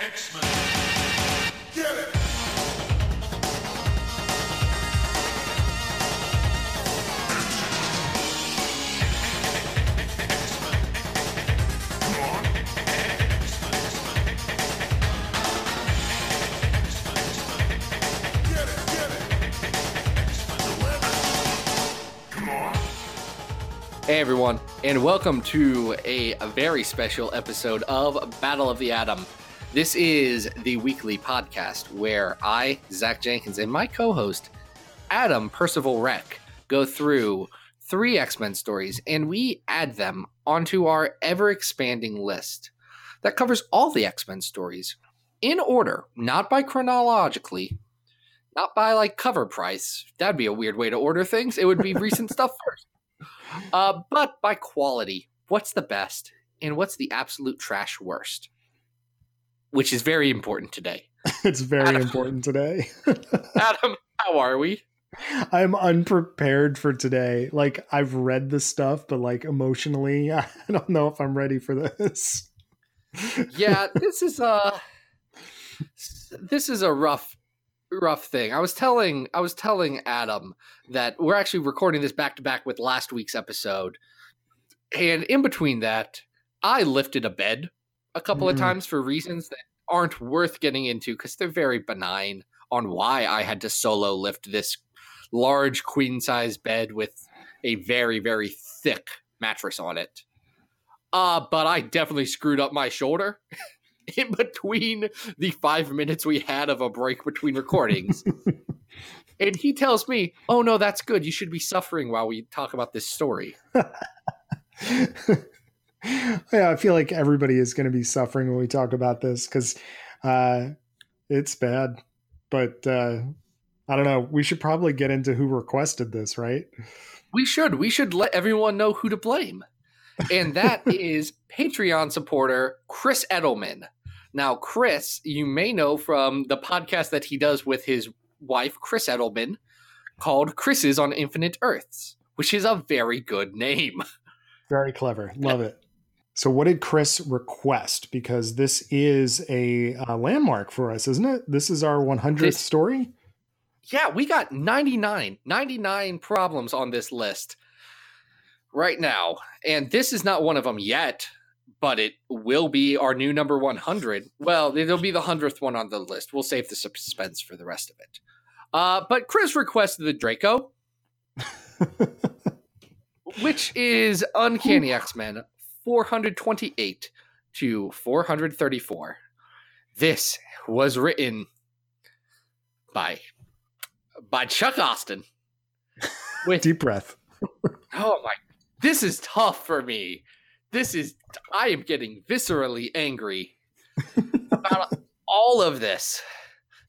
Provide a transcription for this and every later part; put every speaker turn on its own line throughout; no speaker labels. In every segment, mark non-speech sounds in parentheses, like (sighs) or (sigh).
X-Men. Get it!
Hey everyone, and welcome to a, a very special episode of Battle of the Atom. This is the weekly podcast where I, Zach Jenkins, and my co host, Adam Percival Reck, go through three X Men stories and we add them onto our ever expanding list that covers all the X Men stories in order, not by chronologically, not by like cover price. That'd be a weird way to order things. It would be recent (laughs) stuff first. Uh, but by quality, what's the best and what's the absolute trash worst? Which is very important today. (laughs)
it's very
Adam.
important today. (laughs)
Adam, how are we?
I'm unprepared for today. Like I've read the stuff, but like emotionally, (laughs) I don't know if I'm ready for this.
Yeah, this is a this is a rough rough thing. I was telling I was telling Adam that we're actually recording this back to back with last week's episode. And in between that, I lifted a bed a couple
Mhm.
of times for reasons that aren't worth getting into cuz they're very benign on why I had to solo lift this large queen size bed with a very very thick mattress on it. Uh but I definitely screwed up my shoulder (laughs) in between the five minutes we had of a break between recordings. (laughs) and he tells me, Oh no, that's good. You should be suffering while we talk about this story. (laughs) (laughs)
yeah, I feel like everybody is going to be suffering when we talk about this because uh, it's bad. But uh, I don't know. We should probably get into who requested this, right?
We should. We should let everyone know who to blame. And that (laughs) is Patreon supporter Chris Edelman. Now, Chris, you may know from the podcast that he does with his wife, Chris Edelman, called Chris's on Infinite Earths, which is a very good name.
Very clever. Love it. So, what did Chris request? Because this is a uh, landmark for us, isn't it? This is our 100th
This-
story.
Yeah, we got 99, 99 problems on this list right now. And this is not one of them yet, but it will be our new number 100. Well, it'll be the 100th one on the list. We'll save the suspense for the rest of it. Uh, but Chris requested the Draco, (laughs) which is Uncanny X Men 428 to 434. This was written by by Chuck Austin. (laughs) With
Deep breath.
oh my, this is tough for me. This is I am getting viscerally angry (laughs) about all of this.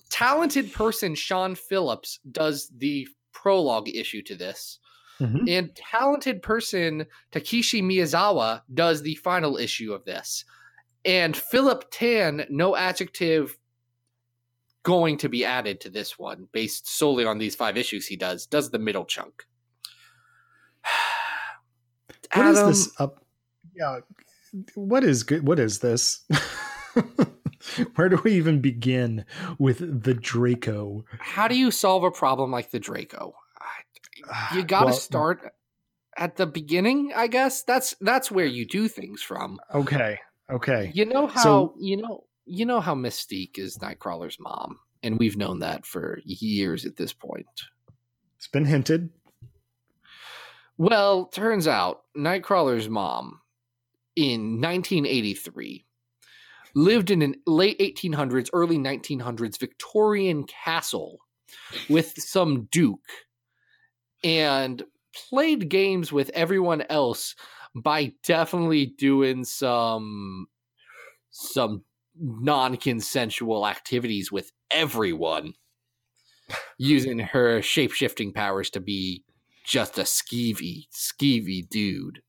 Talented person Sean Phillips does the prologue issue to this.
Mhm.
And talented person Takeshi Miyazawa does the final issue of this. And Philip Tan, no adjective going to be added to this one based solely on these five issues he does, does the middle chunk. (sighs)
What is
Adam,
this up? Yeah. What is good? What is this? (laughs) Where do we even begin with the Draco?
How do you solve a problem like the Draco? You (sighs) got to
Well,
start at the beginning, I guess. That's that's where you do things from.
Okay. Okay.
You know how
So-
you know you know how Mystique is Nightcrawler's mom, and we've known that for years at this point.
It's been hinted.
Well, turns out Nightcrawler's mom in 1983 lived in a late 1800s, early 1900s Victorian castle with some duke and played games with everyone else by definitely doing some some non-consensual activities with everyone using her shape-shifting powers to be just a skeevy skeevy dude.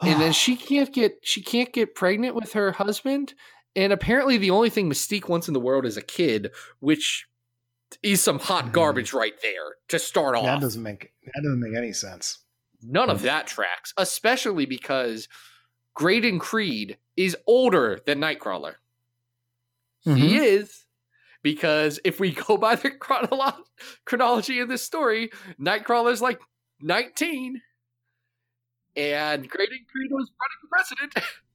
And then (sighs) she can't get she can't get pregnant with her husband and apparently the only thing mystique wants in the world is a kid which is some hot
Mhm.
garbage right there to start off
that doesn't make that doesn't make any sense.
none of that tracks especially because graydon creed is older than nightcrawler He
Mhm.
is. Because if we (laughs) go by the chronolo- chronology of this story, Nightcrawler's like 19. And Graydon Creed's running for president. (laughs)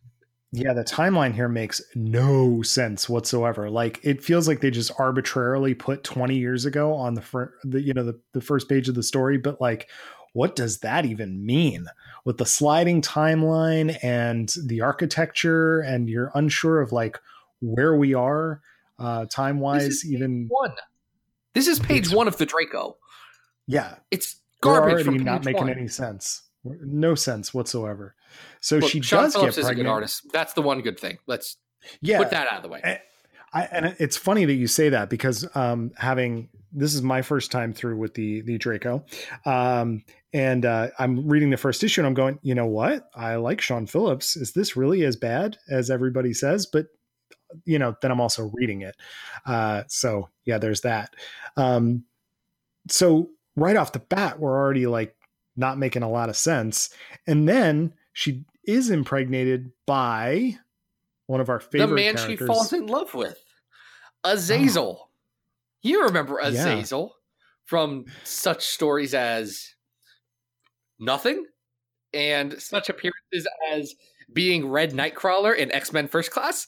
Yeah, the timeline here makes no sense whatsoever. Like it feels like they just arbitrarily put 20 years ago on the front, the you know, the, the first page of the story, but like what does that even mean? With the sliding timeline and the architecture and you're unsure of like where we are uh time wise, even
one. This is page one of the Draco.
yeah,
It's garbage
already not making
one.
any sense. No sense whatsoever. So
Look,
she
Sean
does
Phillips
get
is a
pregnant.
good artist. That's the one good thing. Let's
Yeah.
put that out of the way.
Eh, I, and it's funny that you say that because um, having this is my first time through with the the Draco, um, and uh, I'm reading the first issue and I'm going, you know what? I like Sean Phillips. Is this really as bad as everybody says? But you know, then I'm also reading it. Uh, so yeah, there's that. Um, so right off the bat, we're already like not making a lot of sense, and then she is impregnated by one of our favorite
the man
characters.
she falls in love with, oh. Azazel. You remember
Yeah.
Azazel from such stories as Nothing and such appearances as being Red Nightcrawler in X Men First Class.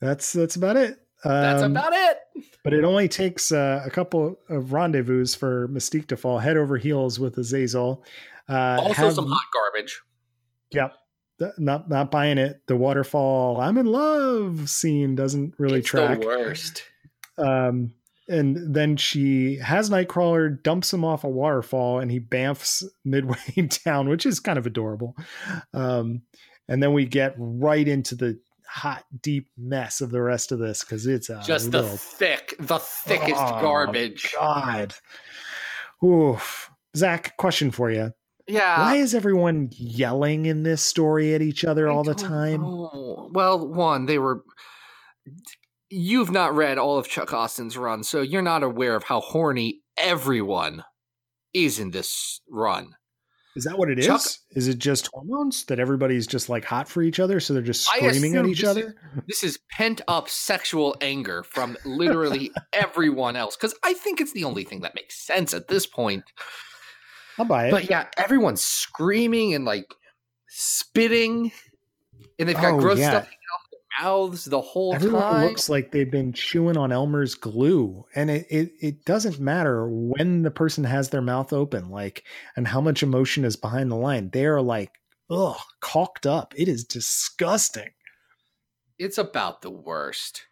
That's that's about it.
That's
Um,
about it.
But it only takes uh, a couple of rendezvous for Mystique to fall head over heels with Azazel. Uh,
Also,
have-
some hot garbage.
Yep. Th- Not not buying it. The waterfall "I'm in love" scene doesn't really
it's
track.
the worst.
Um, and then she has Nightcrawler dumps him off a waterfall, and he bamfs midway (laughs) down, which is kind of adorable. Um, and then we get right into the hot, deep mess of the rest of this because it's a
Just the thick, the thickest
Oh,
garbage.
God. Oof. Zach, question for you.
Yeah.
Why is everyone yelling in this story at each other
I
all the time?
know. Well, one, they were. You've not read all of Chuck Austin's run, so you're not aware of how horny everyone is in this run.
Is that what it is?
Chuck-
is it just hormones that everybody's just like hot for each other, so they're just screaming at each
this
other?
This is pent up sexual anger from literally (laughs) everyone else, because I think it's the only thing that makes sense at this point.
I'll buy it.
But yeah, everyone's screaming and like spitting, and they've got
Oh,
gross
yeah.
stuff hanging off their mouths the whole
Everyone
time.
looks like they've been chewing on Elmer's glue, and it, it it doesn't matter when the person has their mouth open, like, and how much emotion is behind the line. They are like, ugh, caulked up. It is disgusting.
it's about the worst.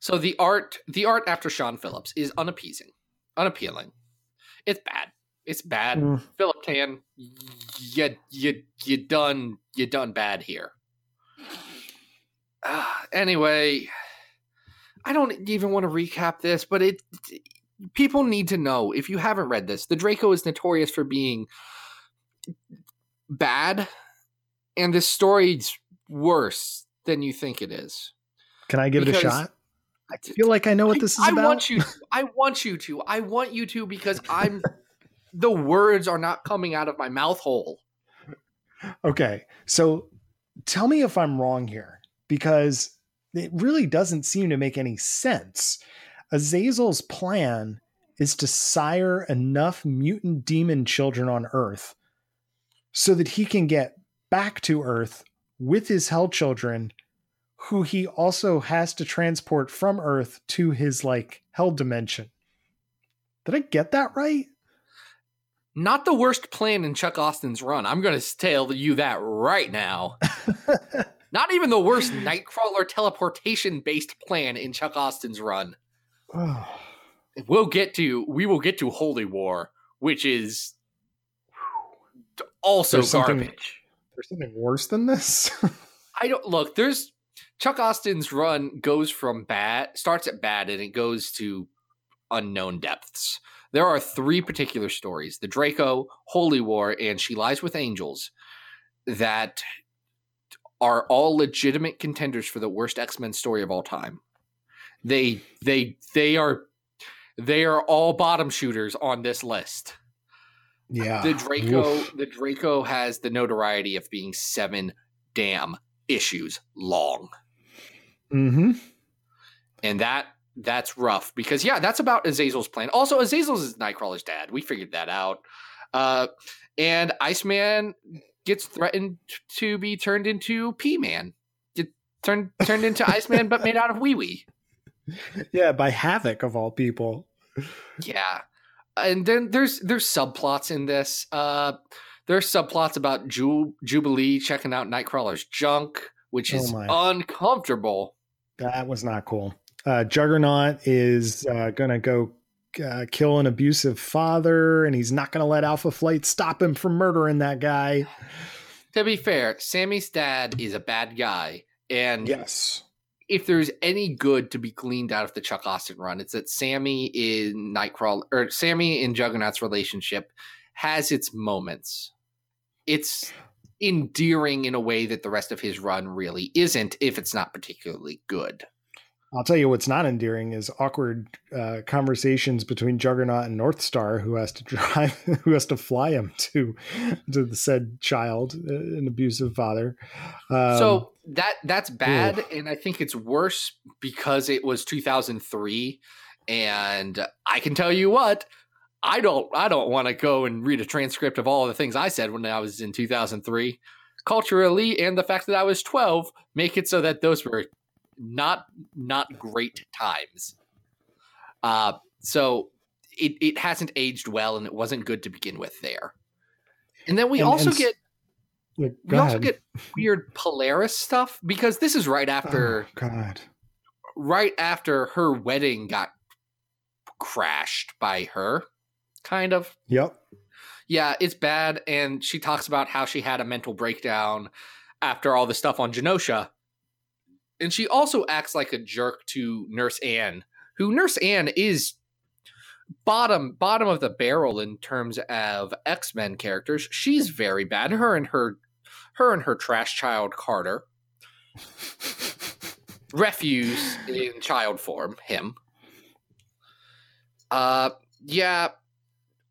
So the art, the art after Sean Phillips is unappeasing, unappealing. It's bad. It's bad.
Mm.
Philip Tan, you you you done you done bad here. Ah, anyway, I don't even want to recap this, but it people need to know if you haven't read this. The Draco is notorious for being bad, and this story's worse than you think it is.
Can I give it a shot? I feel like I know what this is
I,
about.
I want you. To, I want you to. I want you to because I'm. the words are not coming out of my mouth hole.
Okay. So tell me if I'm wrong here because it really doesn't seem to make any sense. Azazel's plan is to sire enough mutant demon children on Earth so that he can get back to Earth with his hell children who he also has to transport from Earth to his like hell dimension. Did I get that right?
Not the worst plan in Chuck Austin's run. I'm going to tell you that right now. (laughs) Not even the worst Nightcrawler teleportation based plan in Chuck Austin's run. (sighs) We'll get to. We will get to Holy War, which is also
There's something-
garbage.
There's something worse than this. (laughs)
I don't look. There's Chuck Austin's run goes from bad, starts at bad, and it goes to unknown depths. There are three particular stories: the Draco, Holy War, and She Lies with Angels, that are all legitimate contenders for the worst X Men story of all time. They they they are they are all bottom shooters on this list.
yeah.
The Draco,
Oof.
the Draco has the notoriety of being seven damn issues long.
Mm-hmm.
and that that's rough because yeah, that's about Azazel's plan. Also, Azazel's is Nightcrawler's dad. We figured that out. Uh, and Iceman gets threatened to be turned into P Man. Get turned turned into Iceman, but made out of wee wee. (laughs)
Yeah, by Havoc of all people.
Yeah, and then there's there's subplots in this. Uh, there's subplots about Ju- Jubilee checking out Nightcrawler's junk, which
Oh
is
my.
uncomfortable.
That was not cool. Uh, Juggernaut is uh, going to go uh, kill an abusive father, and he's not going to let Alpha Flight stop him from murdering that guy. (sighs)
To be fair, Sammy's dad is a bad guy, and
Yes.
if there's any good to be gleaned out of the Chuck Austin run, it's that Sammy in Nightcrawler or Sammy in Juggernaut's relationship has its moments. It's endearing in a way that the rest of his run really isn't if it's not particularly good.
I'll tell you what's not endearing is awkward uh, conversations between Juggernaut and Northstar, who has to (laughs) drive, who has to fly him to to the said child, uh, an abusive father. Um,
so that that's bad and I think it's worse because it was 2003 and I can tell you what I don't I don't want to go and read a transcript of all the things I said when I was in 2003 culturally and the fact that I was 12 make it so that those were not not great times. Uh so it it hasn't aged well and it wasn't good to begin with there. And then we
And-
also
and
get
like,
we
go
also get weird Polaris stuff because this is right after
Oh, God.
right after her wedding got crashed by her kind of.
Yep.
yeah it's bad. And she talks about how she had a mental breakdown after all the stuff on genosha and she also acts like a jerk to nurse anne who nurse anne is bottom bottom of the barrel in terms of x-men characters. She's very bad. Her and her her and her trash child carter. (laughs) Refuse in child form him. Uh yeah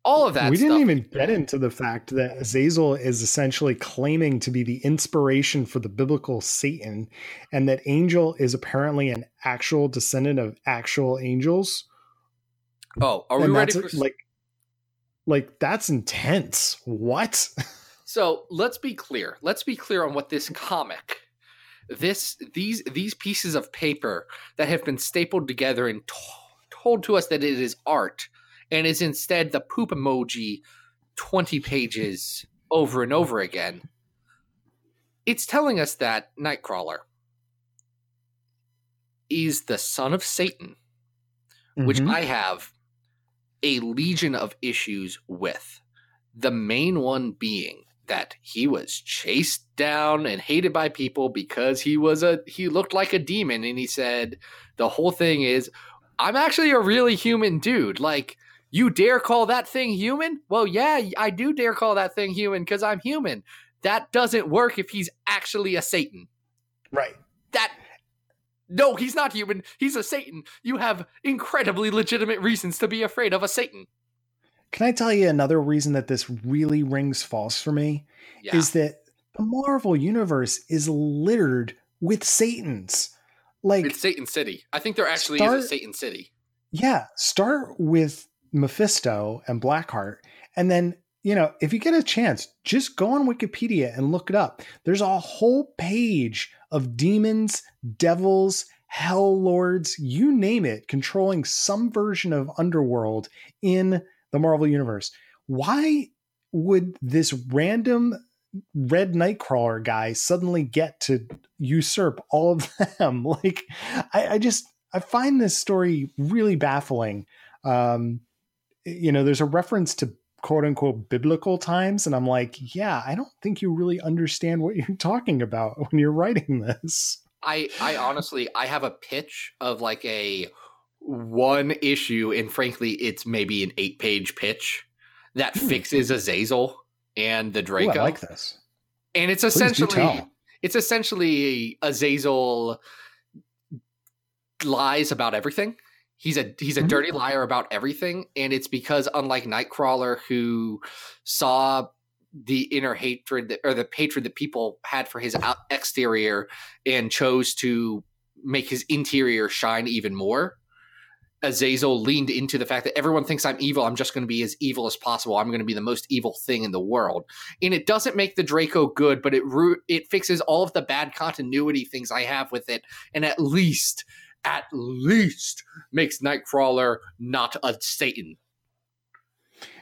all of that
we
stuff
didn't even get into the fact that Azazel is essentially claiming to be the inspiration for the biblical Satan, and that Angel is apparently an actual descendant of actual angels.
oh are we
and
ready for
like, like that's intense. What? (laughs)
So let's be clear. Let's be clear on what this comic, this these these pieces of paper that have been stapled together and to- told to us that it is art, and is instead the poop emoji, twenty pages over and over again. It's telling us that Nightcrawler is the son of Satan, which
Mhm.
I have a legion of issues with. The main one being that he was chased down and hated by people because he was a he looked like a demon and he said the whole thing is I'm actually a really human dude. Like you dare call that thing human? Well, yeah, I do dare call that thing human cuz I'm human. That doesn't work if he's actually a satan.
right.
That no, he's not human. He's a Satan. You have incredibly legitimate reasons to be afraid of a Satan.
Can I tell you another reason that this really rings false for me?
Yeah.
Is that the Marvel universe is littered with Satans. Like
it's Satan City. I think there actually
Start-
is a Satan City.
Yeah, start with Mephisto and Blackheart, and then you know if you get a chance, just go on Wikipedia and look it up. There's a whole page of demons, devils, hell lords, you name it, controlling some version of underworld in the Marvel universe. Why would this random red nightcrawler guy suddenly get to usurp all of them? (laughs) Like, I, I just I find this story really baffling. Um, you know, there's a reference to quote unquote biblical times, and I'm like, yeah, I don't think you really understand what (laughs) you're talking about when you're writing this.
I I honestly I have a pitch of like a one issue, and frankly, it's maybe an eight page pitch that
Hmm.
fixes Azazel and the
Ooh,
Draco.
I like this.
and it's
Please
essentially it's essentially Azazel lies about everything. He's a he's a
Mhm.
dirty liar about everything, and it's because unlike Nightcrawler, who saw the inner hatred that, or the hatred that people had for his out- exterior and chose to make his interior shine even more. Azazel leaned into the fact that everyone thinks I'm evil. I'm just going to be as evil as possible. I'm going to be the most evil thing in the world. And it doesn't make the Draco good, but it ru- it fixes all of the bad continuity things I have with it, and at least, at least makes Nightcrawler not a Satan.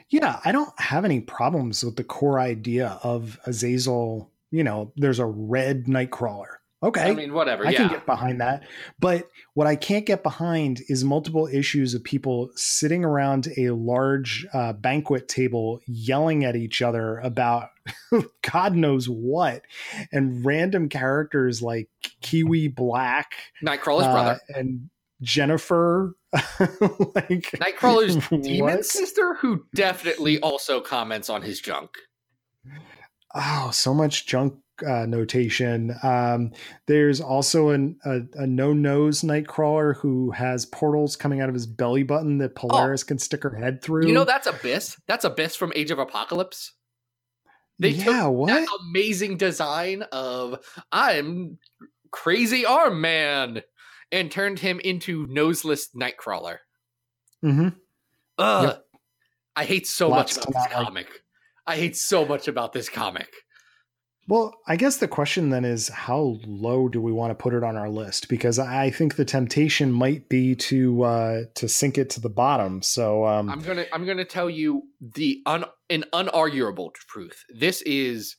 Yeah, I don't have any problems with the core idea of Azazel. You know, there's a red Nightcrawler. Okay.
I mean, whatever.
I
yeah.
can get behind that. But what I can't get behind is multiple issues of people sitting around a large uh, banquet table yelling at each other about (laughs) God knows what, and random characters like Kiwi Black,
Nightcrawler's
uh,
brother.
and Jennifer. (laughs) like
Nightcrawler's (laughs) demon sister, who definitely also comments on his junk.
oh, so much junk uh, notation. Um, there's also an, a, a no nose Nightcrawler who has portals coming out of his belly button that Polaris can stick her head through.
Oh. You know that's Abyss. That's Abyss from Age of Apocalypse. They
yeah,
took
what?
that amazing design of I'm crazy arm man and turned him into noseless Nightcrawler.
Mm-hmm.
Ugh.
Yep.
I hate so
Lots
much about this
like.
comic. I hate so much about this comic.
Well, I guess the question then is how low do we want to put it on our list? Because I think the temptation might be to uh, to sink it to the bottom. So um,
I'm gonna I'm gonna tell you the un, an unarguable truth. This is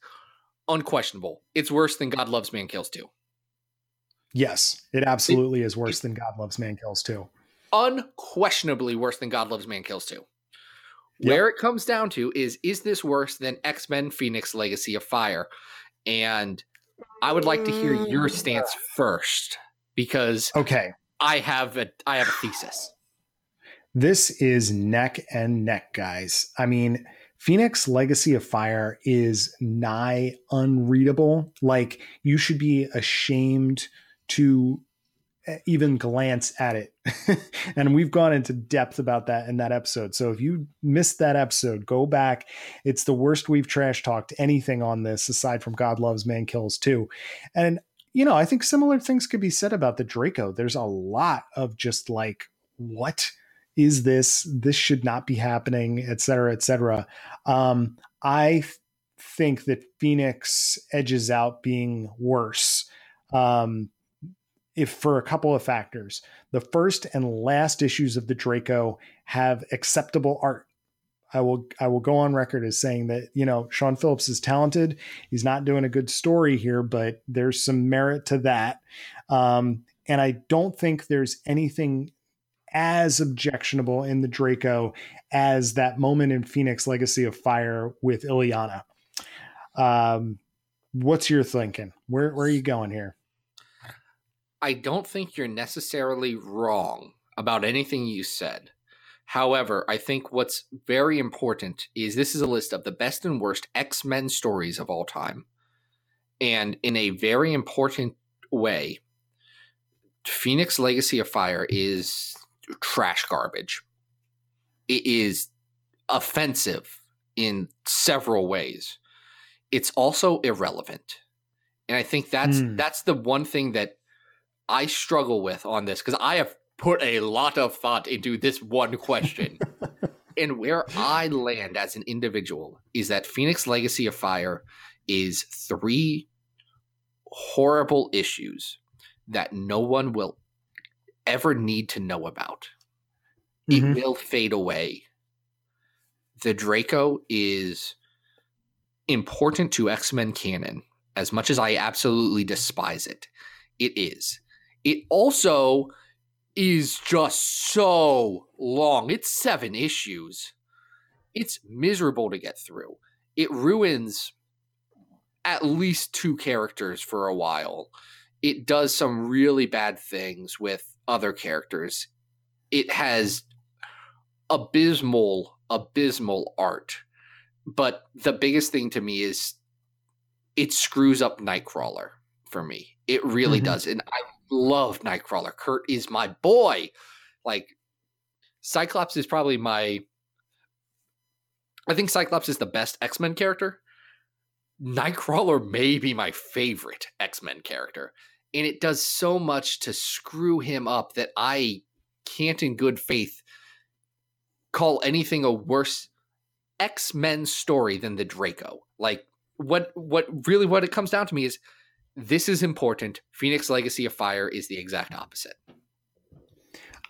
unquestionable. It's worse than God Loves Man Kills 2.
yes, it absolutely is worse than God Loves Man Kills Two.
Unquestionably worse than God Loves Man Kills 2.
Yep.
Where it comes down to is is this worse than X-Men Phoenix Legacy of Fire? And I would like to hear your mm. stance first because
Okay,
I have a I have a thesis.
this is neck and neck, guys. I mean, Phoenix Legacy of Fire is nigh unreadable. Like you should be ashamed to even glance at it. (laughs) and we've gone into depth about that in that episode. So if you missed that episode, go back. It's the worst we've trash talked anything on this aside from God Loves Man Kills 2. And you know, I think similar things could be said about the Draco. There's a lot of just like what is this? This should not be happening, et cetera, et cetera. Um, I th- think that Phoenix edges out being worse. Um, if for a couple of factors. The first and last issues of the Draco have acceptable art. I will I will go on record as saying that you know Sean Phillips is talented. He's not doing a good story here, but there's some merit to that. Um, and I don't think there's anything as objectionable in the Draco as that moment in Phoenix Legacy of Fire with Illyana. Um, what's your thinking? Where where are you going here?
I don't think you're necessarily wrong about anything you said. However, I think what's very important is this is a list of the best and worst X Men stories of all time. And in a very important way, Phoenix Legacy of Fire is trash garbage. It is offensive in several ways. It's also irrelevant. And I think that's
Hmm.
that's the one thing that I struggle with on this because I have put a lot of thought into this one question. (laughs) and where I land as an individual is that Phoenix Legacy of Fire is three horrible issues that no one will ever need to know about.
Mhm.
It will fade away. The Draco is important to X Men canon as much as I absolutely despise it. It is. It also is just so long. It's seven issues. It's miserable to get through. It ruins at least two characters for a while. It does some really bad things with other characters. It has abysmal, abysmal art. But the biggest thing to me is it screws up Nightcrawler for me. It really
Mhm.
does. And I love Nightcrawler. Kurt is my boy. Like Cyclops is probably my I think Cyclops is the best X-Men character. Nightcrawler may be my favorite X-Men character. and it does so much to screw him up that I can't, in good faith, call anything a worse X Men story than the Draco. Like what what really what it comes down to me is this is important. Phoenix Legacy of Fire is the exact opposite.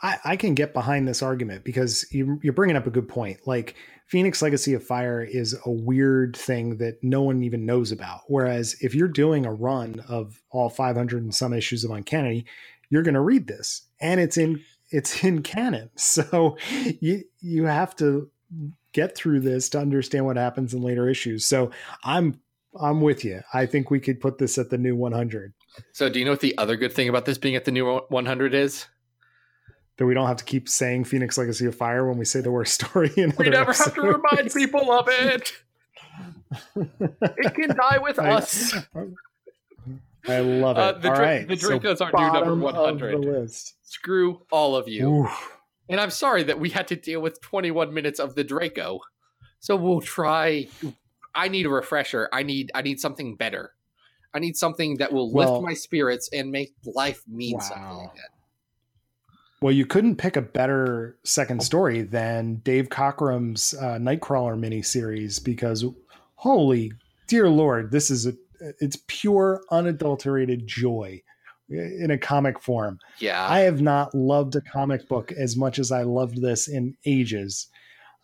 I, I can get behind this argument because you, you're bringing up a good point. Like Phoenix Legacy of Fire is a weird thing that no one even knows about. Whereas if you're doing a run of all 500 and some issues of Uncanny, you're going to read this, and it's in it's in canon. (laughs) So you you have to get through this to understand what happens in later issues. So I'm I'm with you. I think we could put this at the new 100.
So do you know what the other good thing about this being at the new 100 is?
that we don't have to keep saying Phoenix Legacy of Fire when we say the worst (laughs) story. In
we never episodes. have to remind people of it. it can die with (laughs)
I,
us.
I love it. Uh,
the,
all right,
the Dracos so aren't new number 100. list. Screw all of you. Oof. And I'm sorry that we had to deal with 21 minutes of the Draco. So we'll try. I need a refresher. I need. I need something better. I need something that will well, lift my spirits and make life mean wow. something again.
Well, you couldn't pick a better second story than Dave Cockrum's uh, Nightcrawler miniseries because, holy dear lord, this is a it's pure unadulterated joy in a comic form.
Yeah,
I have not loved a comic book as much as I loved this in ages.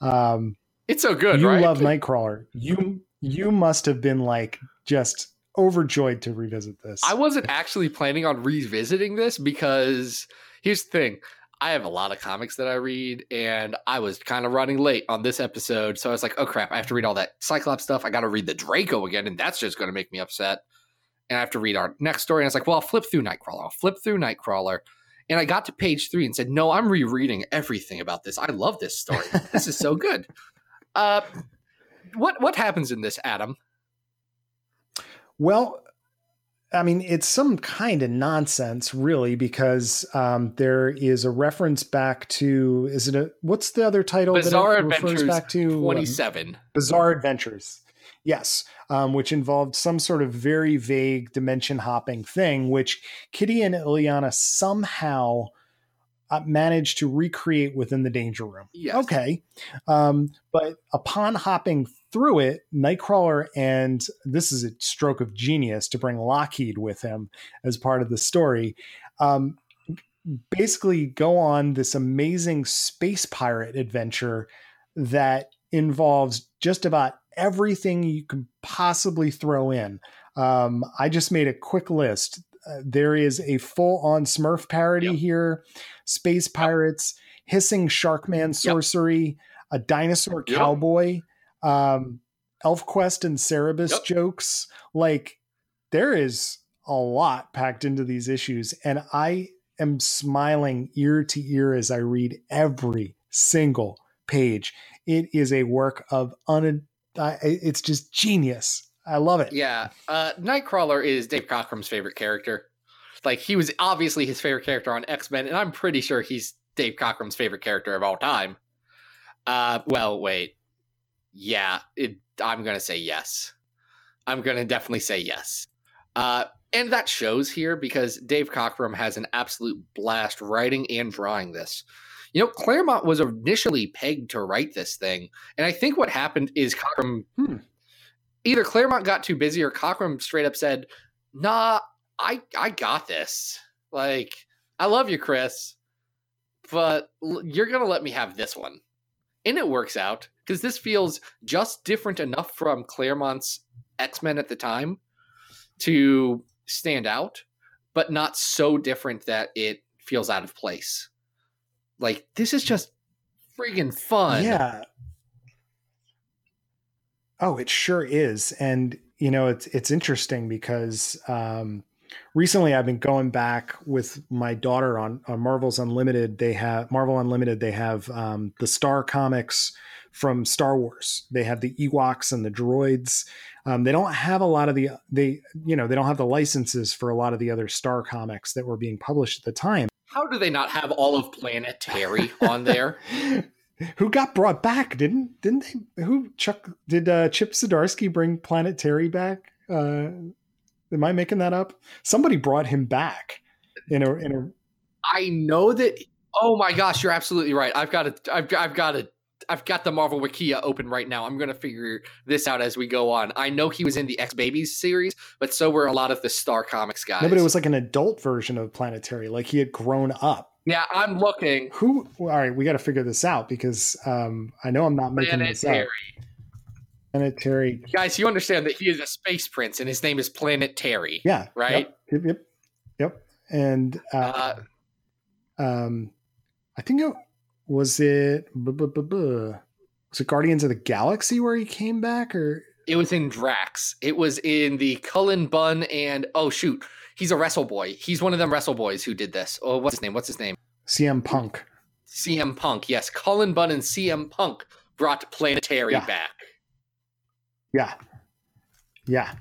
Um,
it's so good.
You
right?
love Nightcrawler. You you must have been like just overjoyed to revisit this.
I wasn't actually planning on revisiting this because here's the thing I have a lot of comics that I read, and I was kind of running late on this episode. So I was like, oh crap, I have to read all that Cyclops stuff. I got to read the Draco again, and that's just going to make me upset. And I have to read our next story. And I was like, well, I'll flip through Nightcrawler. I'll flip through Nightcrawler. And I got to page three and said, no, I'm rereading everything about this. I love this story. this is so (laughs) good. Uh, what what happens in this, Adam?
Well, I mean, it's some kind of nonsense, really, because um, there is a reference back to is it a what's the other title?
Bizarre that Adventures back to twenty seven.
Bizarre Adventures, yes, um, which involved some sort of very vague dimension hopping thing, which Kitty and Illyana somehow managed to recreate within the Danger Room.
Yes.
Okay, um, but upon hopping through it, Nightcrawler, and this is a stroke of genius to bring Lockheed with him as part of the story. Um, basically, go on this amazing space pirate adventure that involves just about everything you can possibly throw in. Um, I just made a quick list. Uh, there is a full on Smurf parody yep. here, space pirates, hissing Sharkman sorcery, yep. a dinosaur cowboy um, ElfQuest and Cerebus jokes. Like there is a lot packed into these issues, and I am smiling ear to ear as I read every single page. It is a work of un. It's just genius. I love it.
Yeah, uh, Nightcrawler is Dave Cockrum's favorite character. Like he was obviously his favorite character on X Men, and I'm pretty sure he's Dave Cockrum's favorite character of all time. Uh, well, wait, yeah, it, I'm going to say yes. I'm going to definitely say yes. Uh, and that shows here because Dave Cockrum has an absolute blast writing and drawing this. You know, Claremont was initially pegged to write this thing. And I think what happened is Cockrum, hmm, either Claremont got too busy or Cockrum straight up said, nah, I, I got this. Like, I love you, Chris, but you're to let me have this one. And it works out because this feels just different enough from Claremont's X Men at the time to stand out, but not so different that it feels out of place. Like this is just freaking fun.
Yeah. Oh, it sure is, and you know it's it's interesting because um, recently I've been going back with my daughter on, on Marvel's Unlimited. They have Marvel Unlimited. They have um, the Star Comics from Star Wars. They have the Ewoks and the droids. Um, they don't have a lot of the they you know they don't have the licenses for a lot of the other Star comics that were being published at the time.
How do they not have all of Planet Terry on there? (laughs)
who got brought back? Didn't didn't they? Who Chuck did? Uh, Chip Zdarsky bring Planet Terry back? Uh, Am I making that up? Somebody brought him back in a in a
I know that. Oh my gosh, you're absolutely right. I've got to. I've, I've got to. I've got the Marvel Wikia open right now. I'm going to figure this out as we go on. I know he was in the X Babies series, but so were a lot of the Star Comics guys.
no, but it was like an adult version of Planet Terry. Like he had grown up.
Yeah, I'm looking.
Who? All right, we got to figure this out because um, I know I'm not making this up.
Planetary.
Planetary.
Guys, you understand that he is a space prince and his name is Planet Terry.
Yeah.
Right?
Yep. Yep. Yep. And uh,
Uh,
um, I think it was it. Was it Guardians of the Galaxy where he came back, or
it was in Drax. It was in the Cullen Bunn and oh shoot, he's a wrestle boy. He's one of them wrestle boys who did this. Oh, what's his name? What's his name?
CM Punk?
CM Punk. Yes, Cullen Bunn and CM Punk brought Planet Terry
Yeah.
back.
Yeah. Yeah.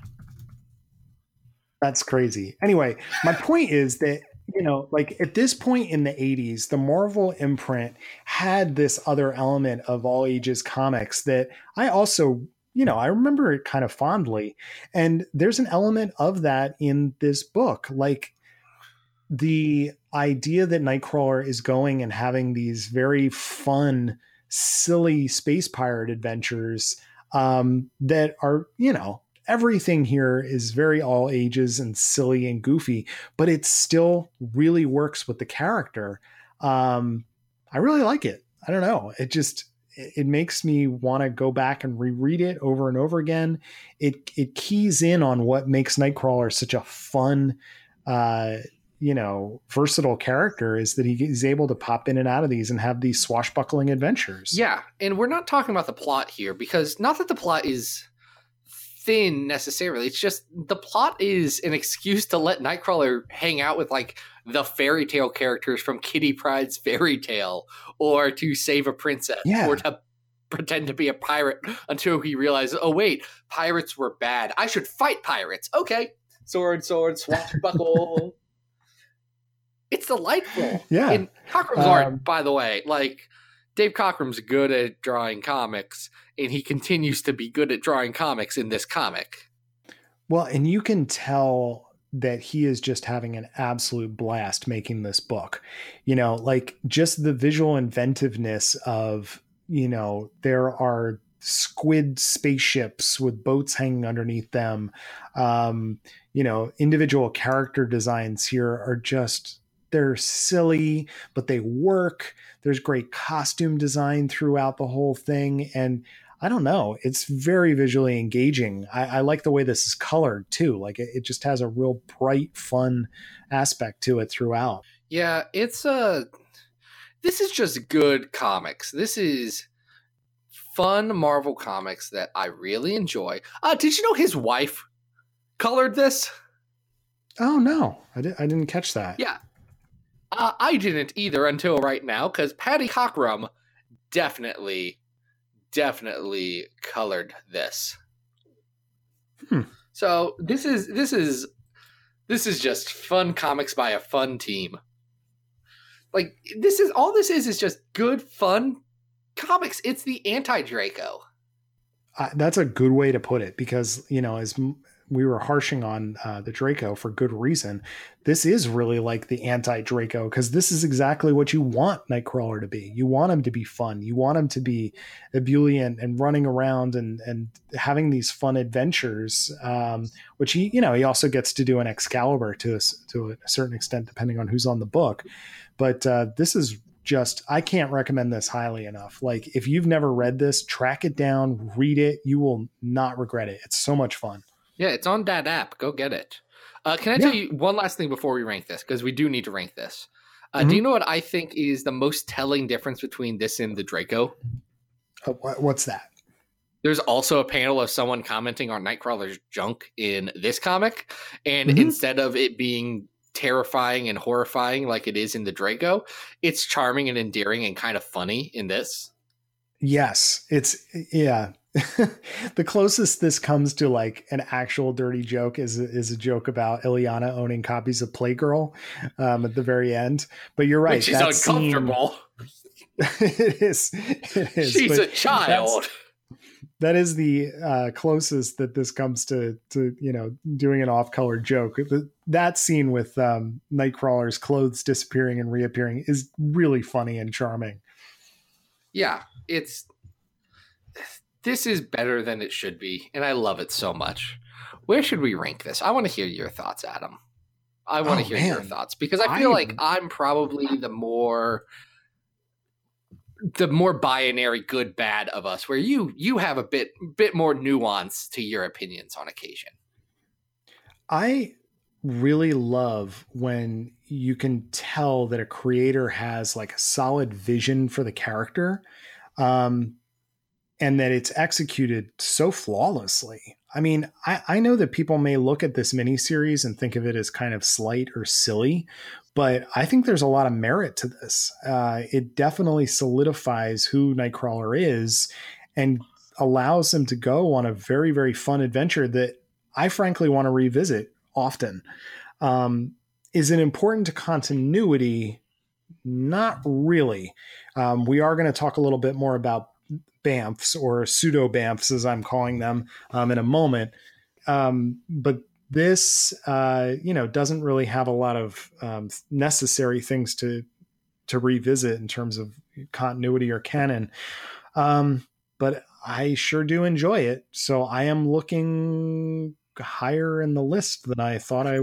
That's crazy. Anyway, my point is that, you know, like at this point in the 80s, the Marvel imprint had this other element of all ages comics that I also, you know, I remember it kind of fondly. And there's an element of that in this book. Like the idea that Nightcrawler is going and having these very fun, silly space pirate adventures um, that are, you know, everything here is very all ages and silly and goofy, but it still really works with the character. Um, I really like it. I don't know. It just it makes me want to go back and reread it over and over again. It it keys in on what makes Nightcrawler such a fun, uh, you know, versatile character is that he, he's able to pop in and out of these and have these swashbuckling adventures.
Yeah, and we're not talking about the plot here because not that the plot is thin necessarily. It's just the plot is an excuse to let Nightcrawler hang out with like the fairy tale characters from Kitty Pryde's fairy tale or to save a princess
Yeah.
or to pretend to be a pirate until he realizes, oh wait, pirates were bad. I should fight pirates. Okay. Sword, sword, swashbuckle. (laughs) it's delightful.
Yeah.
And Cockrum's
Um,
art, by the way, like Dave Cockrum's good at drawing comics, and he continues to be good at drawing comics in this comic.
Well, and you can tell that he is just having an absolute blast making this book. You know, like just the visual inventiveness of, you know, there are squid spaceships with boats hanging underneath them. Um, you know, individual character designs here are just they're silly, but they work. There's great costume design throughout the whole thing. And I don't know. It's very visually engaging. I, I like the way this is colored too. Like it, it just has a real bright, fun aspect to it throughout.
Yeah, it's a. This is just good comics. This is fun Marvel comics that I really enjoy. Uh, did you know his wife colored this?
Oh no, I, di- I didn't catch that.
Yeah. Uh, I didn't either until right now because Patty Cockrum definitely, definitely colored this.
Hmm.
So this is this is this is just fun comics by a fun team. Like this is all this is is just good fun comics. It's the anti Draco.
Uh, that's a good way to put it because you know as we were harshing on uh, the Draco for good reason. This is really like the anti Draco because this is exactly what you want Nightcrawler to be. You want him to be fun. You want him to be ebullient and running around and and having these fun adventures. Um, which he, you know, he also gets to do an Excalibur to a, to a certain extent, depending on who's on the book. But uh, this is just I can't recommend this highly enough. Like if you've never read this, track it down, read it. You will not regret it. It's so much fun.
Yeah, it's on that app. Go get it. Uh, can I tell you one last thing before we rank this? Because we do need to rank this. Uh,
Mhm.
Do you know what I think is the most telling difference between this and the Draco?
Uh, wha- what's that?
There's also a panel of someone commenting on Nightcrawler's junk in this comic, and
Mhm.
instead of it being terrifying and horrifying like it is in the Draco, it's charming and endearing and kind of funny in this.
Yes, it's yeah. (laughs) the closest this comes to like an actual dirty joke is is a joke about Illyana owning copies of Playgirl um, at the very end. But you're right,
which is
that scene-
uncomfortable. (laughs)
it is. It is.
She's
but
a child.
that is the uh, closest that this comes to to you know doing an off color joke. That scene with um, Nightcrawler's clothes disappearing and reappearing is really funny and charming.
Yeah, it's this is better than it should be, and I love it so much. Where should we rank this? I want to hear your thoughts, Adam. I want to
Oh,
hear your thoughts because I feel
I-
like I'm probably the more the more binary good bad of us where you you have a bit bit more nuance to your opinions on occasion.
I really love when you can tell that a creator has like a solid vision for the character um, and that it's executed so flawlessly. I mean, I, I know that people may look at this miniseries and think of it as kind of slight or silly, but I think there's a lot of merit to this. Uh, it definitely solidifies who Nightcrawler is and allows him to go on a very, very fun adventure that I frankly want to revisit often. Um, is it important to continuity? Not really. Um, we are going to talk a little bit more about BAMFs or pseudo BAMFs, as I'm calling them, um, in a moment. Um, but this, uh, you know, doesn't really have a lot of um, necessary things to to revisit in terms of continuity or canon. Um, but I sure do enjoy it. So I am looking higher in the list than I thought I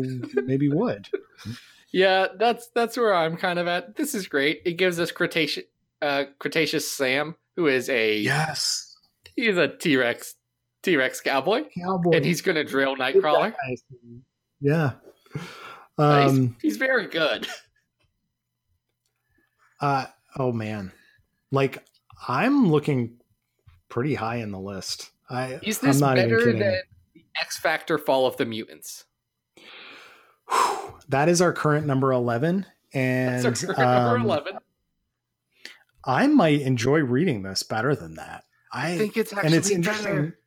maybe would.
Yeah, that's that's where I'm kind of at. This is great. It gives us Cretaceous uh Cretaceous Sam, who is a
Yes.
he's a T-Rex T-Rex cowboy
Cowboy.
and he's going to drill Nightcrawler.
Yeah.
Uh, he's-
Um,
he's very good. (laughs)
uh, oh man. Like I'm looking pretty high in the list. I,
Is
I'm
this better than the X Factor Fall of the Mutants?
Whew. that is our current number 11. And
That's our current number
um,
11.
I might enjoy reading this better than that. I,
I think it's actually
and it's interesting.
better.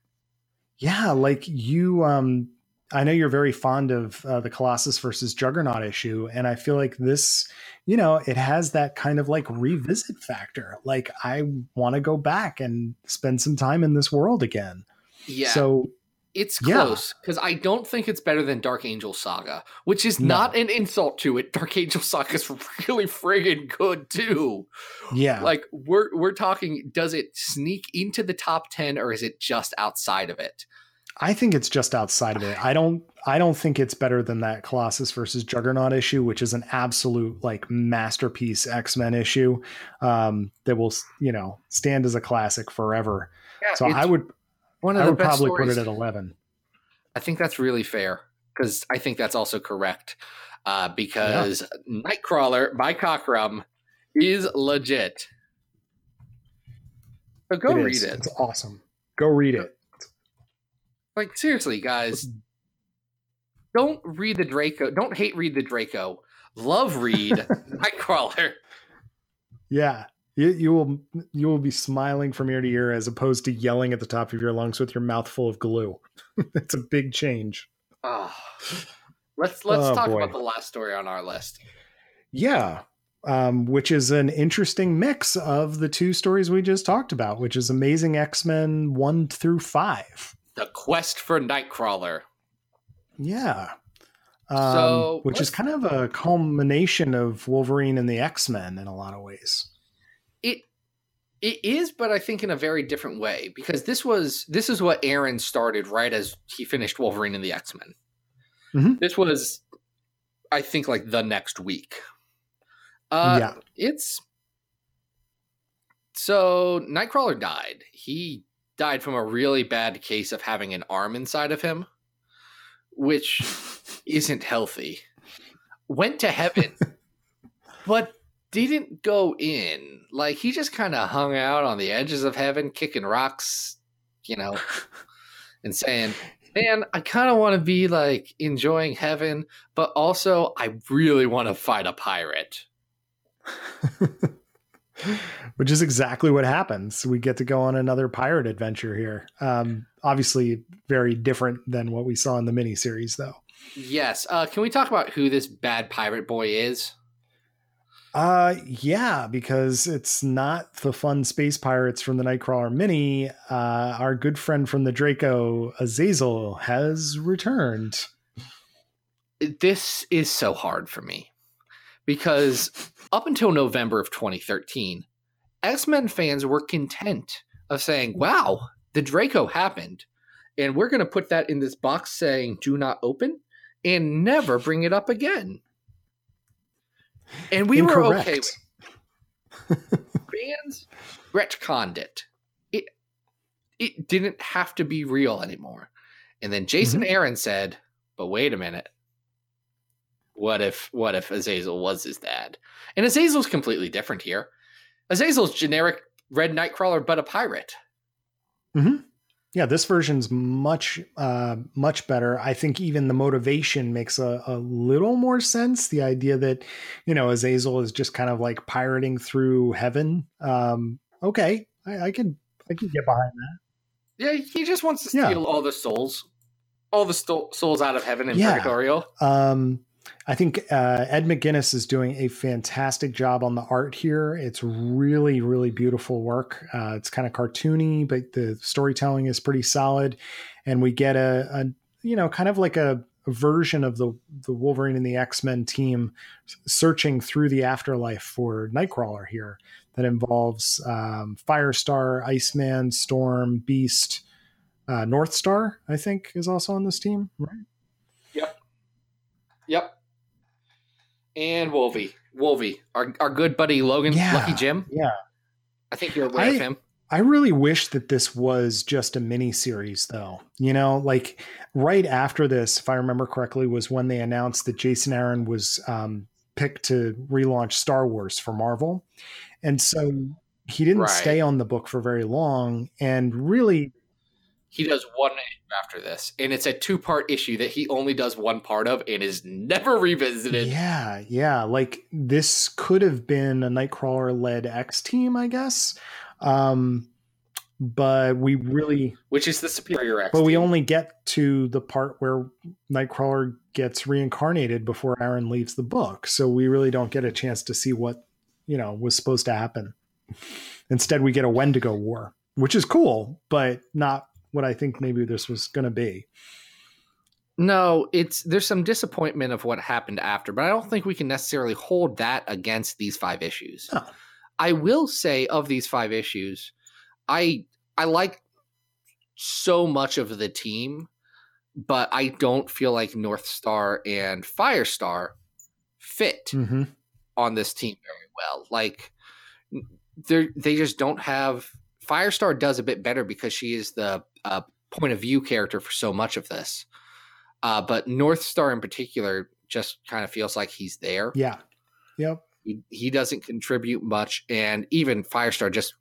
Yeah, like you um I know you're very fond of uh, the Colossus versus Juggernaut issue and I feel like this, you know, it has that kind of like revisit factor. Like I want to go back and spend some time in this world again.
Yeah,
So,
it's close because I don't think it's better than Dark Angel Saga, which is
No.
not an insult to it. Dark Angel Saga is really friggin' good too.
yeah.
Like we're we're talking, does it sneak into the top ten or is it just outside of it?
I think it's just outside of it. I don't I don't think it's better than that Colossus versus Juggernaut issue, which is an absolute like masterpiece X-Men issue um that will, you know, stand as a classic forever. So I would
one of
I
the
would
best
probably
stories.
put it at 11.
I think that's really fair because I think that's also correct. Uh, because Nightcrawler by Cockrum is legit. So go
It
read
is.
it.
It's awesome. Go read it.
Like seriously, guys, don't read the Draco. Don't hate read the Draco. Love read (laughs) Nightcrawler.
Yeah. You, you will you will be smiling from ear to ear as opposed to yelling at the top of your lungs with your mouth full of glue. (laughs) it's a big change.
Oh. Let's let's
Oh,
talk
boy.
about the last story on our list.
Yeah. Um, which is an interesting mix of the two stories we just talked about, which is Amazing X-Men 1 through 5.
The quest for Nightcrawler.
Yeah. Um,
So,
which is kind of a culmination of Wolverine and the X-Men in a lot of ways.
It is, but I think in a very different way because this was this is what Aaron started right as he finished Wolverine and the X Men.
Mhm.
This was, I think, like the next week. Uh,
yeah.
it's so Nightcrawler died. He died from a really bad case of having an arm inside of him, which (laughs) isn't healthy. Went to heaven, (laughs) but didn't go in. Like he just kind of hung out on the edges of heaven, kicking rocks, you know, (laughs) and saying, "Man, I kind of want to be like enjoying heaven, but also I really want to fight a pirate." (laughs)
which is exactly what happens. We get to go on another pirate adventure here. Um, obviously, very different than what we saw in the miniseries, though.
Yes. Uh, can we talk about who this bad pirate boy is?
Uh, yeah, because it's not the fun space pirates from the Nightcrawler mini. Uh, our good friend from the Draco, Azazel, has returned.
This is so hard for me because up until November of 2013, X Men fans were content of saying, wow, the Draco happened. And we're going to put that in this box saying, do not open and never bring it up again. And we were okay
Incorrect.
with fans retconned it. It it didn't have to be real anymore. And then Jason mm-hmm. Aaron said, "But wait a minute. What if what if Azazel was his dad?" And Azazel's completely different here. Azazel's generic red nightcrawler, but a pirate. Mm-hmm.
Yeah, this version's much uh, much better. I think even the motivation makes a, a little more sense. The idea that you know Azazel is just kind of like pirating through heaven. Um, okay, I, I can I can get behind that.
Yeah, he just wants to
Yeah.
steal all the souls, all the sto- souls out of heaven in
Yeah.
purgatorio.
Um, I think uh, Ed McGuinness is doing a fantastic job on the art here. It's really, really beautiful work. Uh, it's kind of cartoony, but the storytelling is pretty solid, and we get a, a you know, kind of like a, version of the the Wolverine and the X Men team searching through the afterlife for Nightcrawler here. That involves um, Firestar, Iceman, Storm, Beast, uh, Northstar. I think is also on this team, right?
Yep. And Wolvie, Wolvie, our our good buddy Logan,
Yeah.
Lucky Jim.
Yeah.
I think you're aware
I-
of him.
I really wish that this was just a mini series, though. You know, like right after this, if I remember correctly, was when they announced that Jason Aaron was um, picked to relaunch Star Wars for Marvel. And so he didn't
Right.
stay on the book for very long. And really,
He does one issue after this, and it's a two part issue that he only does one part of and is never revisited.
yeah, yeah, like this could have been a Nightcrawler led X team, I guess. Um, but we really
Which is the superior X.
But we only get to the part where Nightcrawler gets reincarnated before Aaron leaves the book. So we really don't get a chance to see what, you know, was supposed to happen. Instead, we get a Wendigo war, which is cool, but not what I think maybe this was going to be.
No, it's there's some disappointment of what happened after, but I don't think we can necessarily hold that against these five issues.
No.
I will say of these five issues, I I like so much of the team, but I don't feel like Northstar and Firestar fit
Mm-hmm.
on this team very well. Like they they just don't have Firestar does a bit better because she is the uh, point of view character for so much of this. Uh, but Northstar in particular just kind of feels like he's there.
Yeah. Yep.
He, he doesn't contribute much, and even Firestar just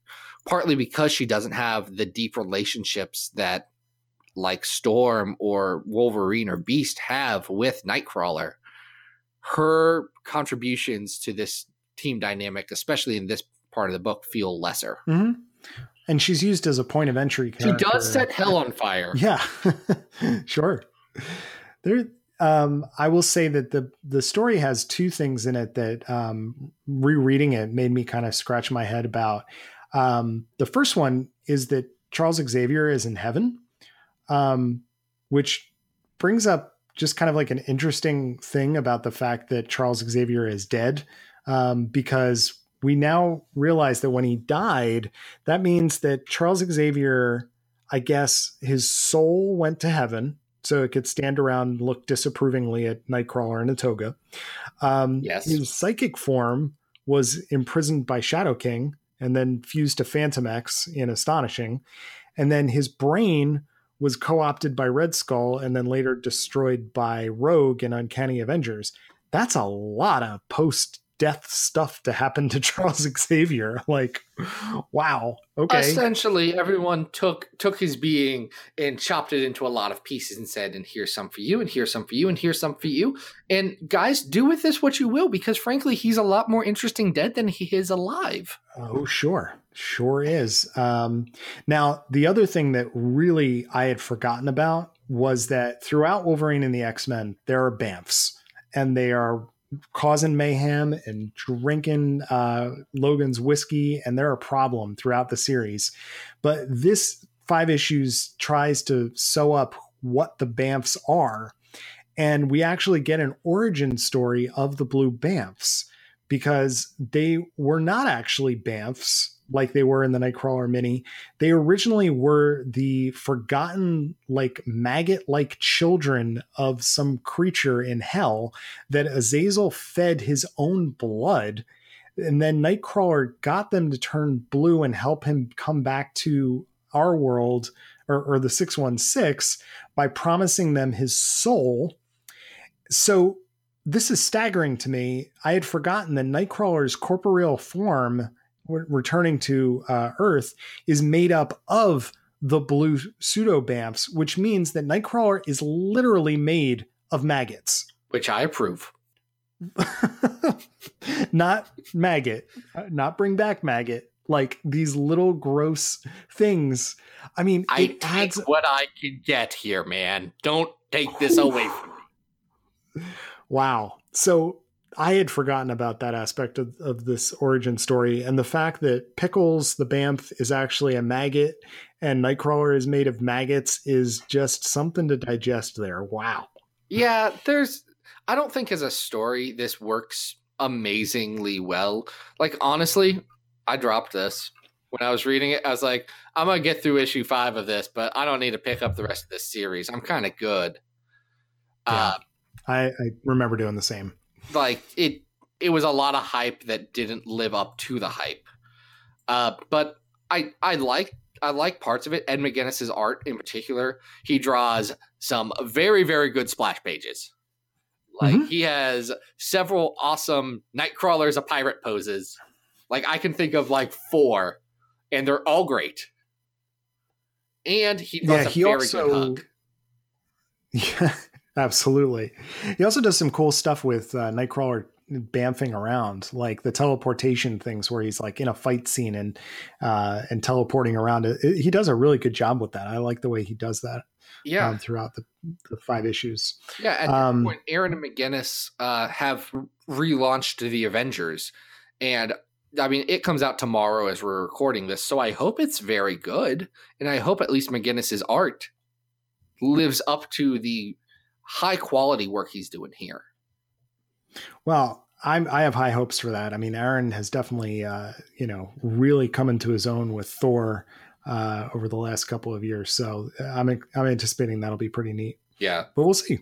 partly because she doesn't have the deep relationships that like Storm or Wolverine or Beast have with Nightcrawler. Her contributions to this team dynamic, especially in this part of the book, feel lesser.
hmm And she's used as a point of entry.
She does set hell on fire. (laughs)
Yeah, (laughs) sure. There, um, I will say that the the story has two things in it that um, rereading it made me kind of scratch my head about. Um, the first one is that Charles Xavier is in heaven, um, which brings up just kind of like an interesting thing about the fact that Charles Xavier is dead, um, because we now realize that when he died, that means that Charles Xavier I guess his soul went to heaven so it could stand around and look disapprovingly at Nightcrawler in a toga. Um,
Yes.
His psychic form was imprisoned by Shadow King and then fused to Fantomex in Astonishing. And then his brain was co opted by Red Skull and then later destroyed by Rogue in Uncanny Avengers. That's a lot of post death stuff to happen to (laughs) Charles Xavier. Like, wow. Okay.
Essentially, everyone took took his being and chopped it into a lot of pieces and said, "And here's some for you, and here's some for you, and here's some for you." And guys, do with this what you will, because frankly, he's a lot more interesting dead than he is alive.
Oh, sure. Sure is. Um, now, the other thing that really I had forgotten about was that throughout Wolverine and the X Men, there are BAMFs, and they are causing mayhem and drinking uh, Logan's whiskey, and they're a problem throughout the series. But this five issues tries to sew up what the Bamfs are. And we actually get an origin story of the Blue Bamfs because they were not actually Bamfs like they were in the Nightcrawler mini. They originally were the forgotten, like maggot like children of some creature in hell that Azazel fed his own blood. And then Nightcrawler got them to turn blue and help him come back to our world or, or the 616 by promising them his soul. So this is staggering to me. I had forgotten that Nightcrawler's corporeal form returning to uh, Earth is made up of the blue pseudo bamfs, which means that Nightcrawler is literally made of maggots.
Which I approve. (laughs)
not maggot, uh, not bring back maggot, like these little gross things. I mean,
I take adds... what I can get here, man. Don't take this away from me.
Wow. So I had forgotten about that aspect of, of this origin story and the fact that Pickles, the Bamf, is actually a maggot and Nightcrawler is made of maggots is just something to digest there. Wow.
Yeah, there's, I don't think as a story this works amazingly well. Like, honestly, I dropped this when I was reading it. I was like, I'm going to get through issue five of this, but I don't need to pick up the rest of this series. I'm kind of good.
Yeah, uh, I, I remember doing the same
like it it was a lot of hype that didn't live up to the hype. Uh, but I I like I like parts of it. Ed McGuinness's art in particular, he draws some very very good splash pages. Like mm-hmm. he has several awesome Nightcrawlers a pirate poses. Like I can think of like four, and they're all great. And he draws yeah, he a very also, good hug. (laughs)
Yeah, Absolutely. He also does some cool stuff with uh, Nightcrawler bamfing around, like the teleportation things where he's like in a fight scene and uh, and teleporting around. It, it, he does a really good job with that. I like the way he does that.
Yeah,
um, throughout the, the five issues.
Yeah, at um, point, Aaron and McGuinness uh, have relaunched the Avengers, and I mean, it comes out tomorrow as we're recording this, so I hope it's very good, and I hope at least McGuinness's art lives up to the high quality work he's doing here.
Well, I'm, I have high hopes for that. I mean, Aaron has definitely, uh, you know, really come into his own with Thor uh, over the last couple of years. So uh, I'm I'm anticipating that'll be pretty neat.
Yeah,
but we'll see.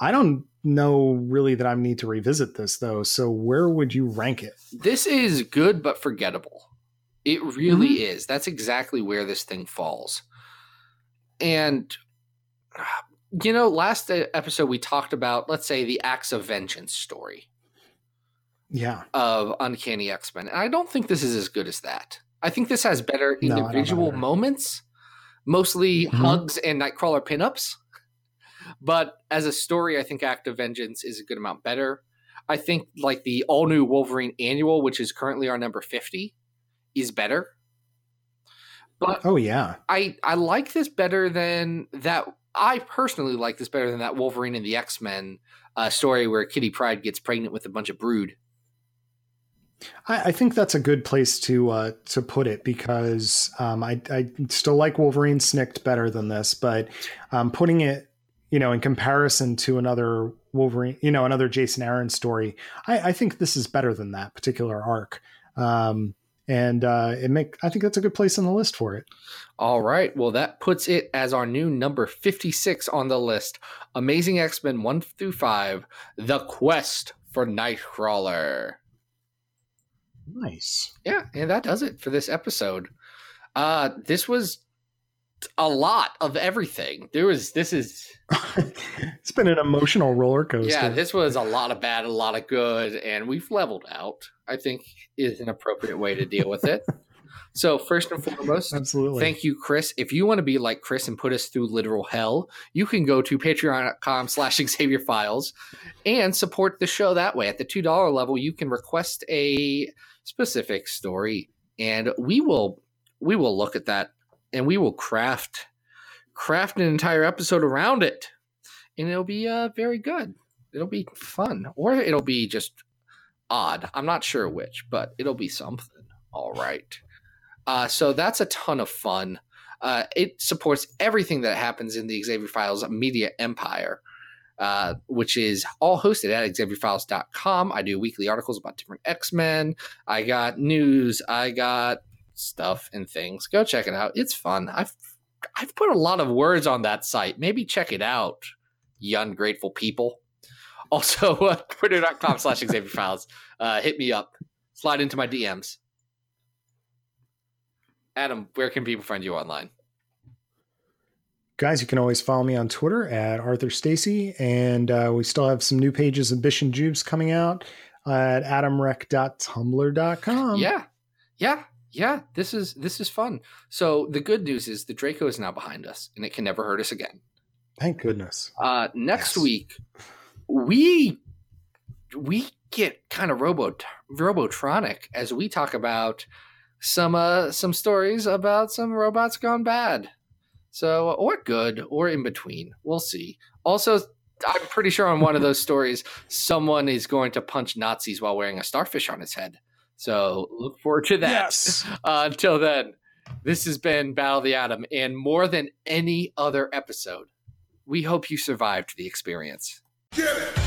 I don't know really that I need to revisit this though. So where would you rank it?
This is good but forgettable. It really mm-hmm. is. That's exactly where this thing falls. And you know, last episode we talked about, let's say, the Acts of Vengeance story.
Yeah.
Of Uncanny X Men. And I don't think this is as good as that. I think this has better individual no, moments, mostly mm-hmm. hugs and Nightcrawler pinups. (laughs) But as a story, I think Act of Vengeance is a good amount better. I think like the all new Wolverine annual, which is currently our number 50, is better.
But oh yeah.
I I like this better than that I personally like this better than that Wolverine and the X Men uh, story where Kitty Pryde gets pregnant with a bunch of brood.
I, I think that's a good place to uh, to put it because um, I, I still like Wolverine Snikt better than this, but um, putting it you know in comparison to another Wolverine, you know, another Jason Aaron story, I, I think this is better than that particular arc. Um, and uh, it make I think that's a good place on the list for it.
All right, well that puts it as our new number fifty six on the list. Amazing X Men one through five, The Quest for Nightcrawler.
Nice.
Yeah, and that does it for this episode. Uh, this was a lot of everything. There was this is (laughs)
it's been an emotional roller coaster.
Yeah, this was a lot of bad, a lot of good, and we've leveled out. I think is an appropriate way to deal with it. (laughs) So first and foremost,
absolutely.
Thank you, Chris. If you want to be like Chris and put us through literal hell, you can go to patreon.com slash Xavier Files and support the show that way. At the two dollar level, you can request a specific story, and we will we will look at that and we will craft craft an entire episode around it, and it'll be uh, very good. It'll be fun, or it'll be just odd. I'm not sure which, but it'll be something. All right. Uh, so that's a ton of fun. Uh, it supports everything that happens in the Xavier Files media empire, uh, which is all hosted at XavierFiles.com. I do weekly articles about different X Men. I got news. I got stuff and things. Go check it out. It's fun. I've I've put a lot of words on that site. Maybe check it out, you ungrateful people. Also, (laughs) uh, twitter.com slash Xavier Files. Uh, hit me up. Slide into my DMs. Adam, where can people find you online?
Guys, you can always follow me on Twitter at Arthur Stacy, and uh, we still have some new pages of Bish and Jubes coming out at adamrec.tumblr.com.
Yeah, yeah, yeah. This is this is fun. So the good news is the Draco is now behind us, and it can never hurt us again.
Thank goodness.
Uh, next
Yes.
week, we we get kind of robo robotronic as we talk about some uh some stories about some robots gone bad. So or good or in between. We'll see. Also, I'm pretty sure on one of those (laughs) stories, someone is going to punch Nazis while wearing a starfish on his head. So look forward to that.
Yes. (laughs)
Uh, until then, this has been Battle of the Atom, and more than any other episode, we hope you survived the experience. Get it!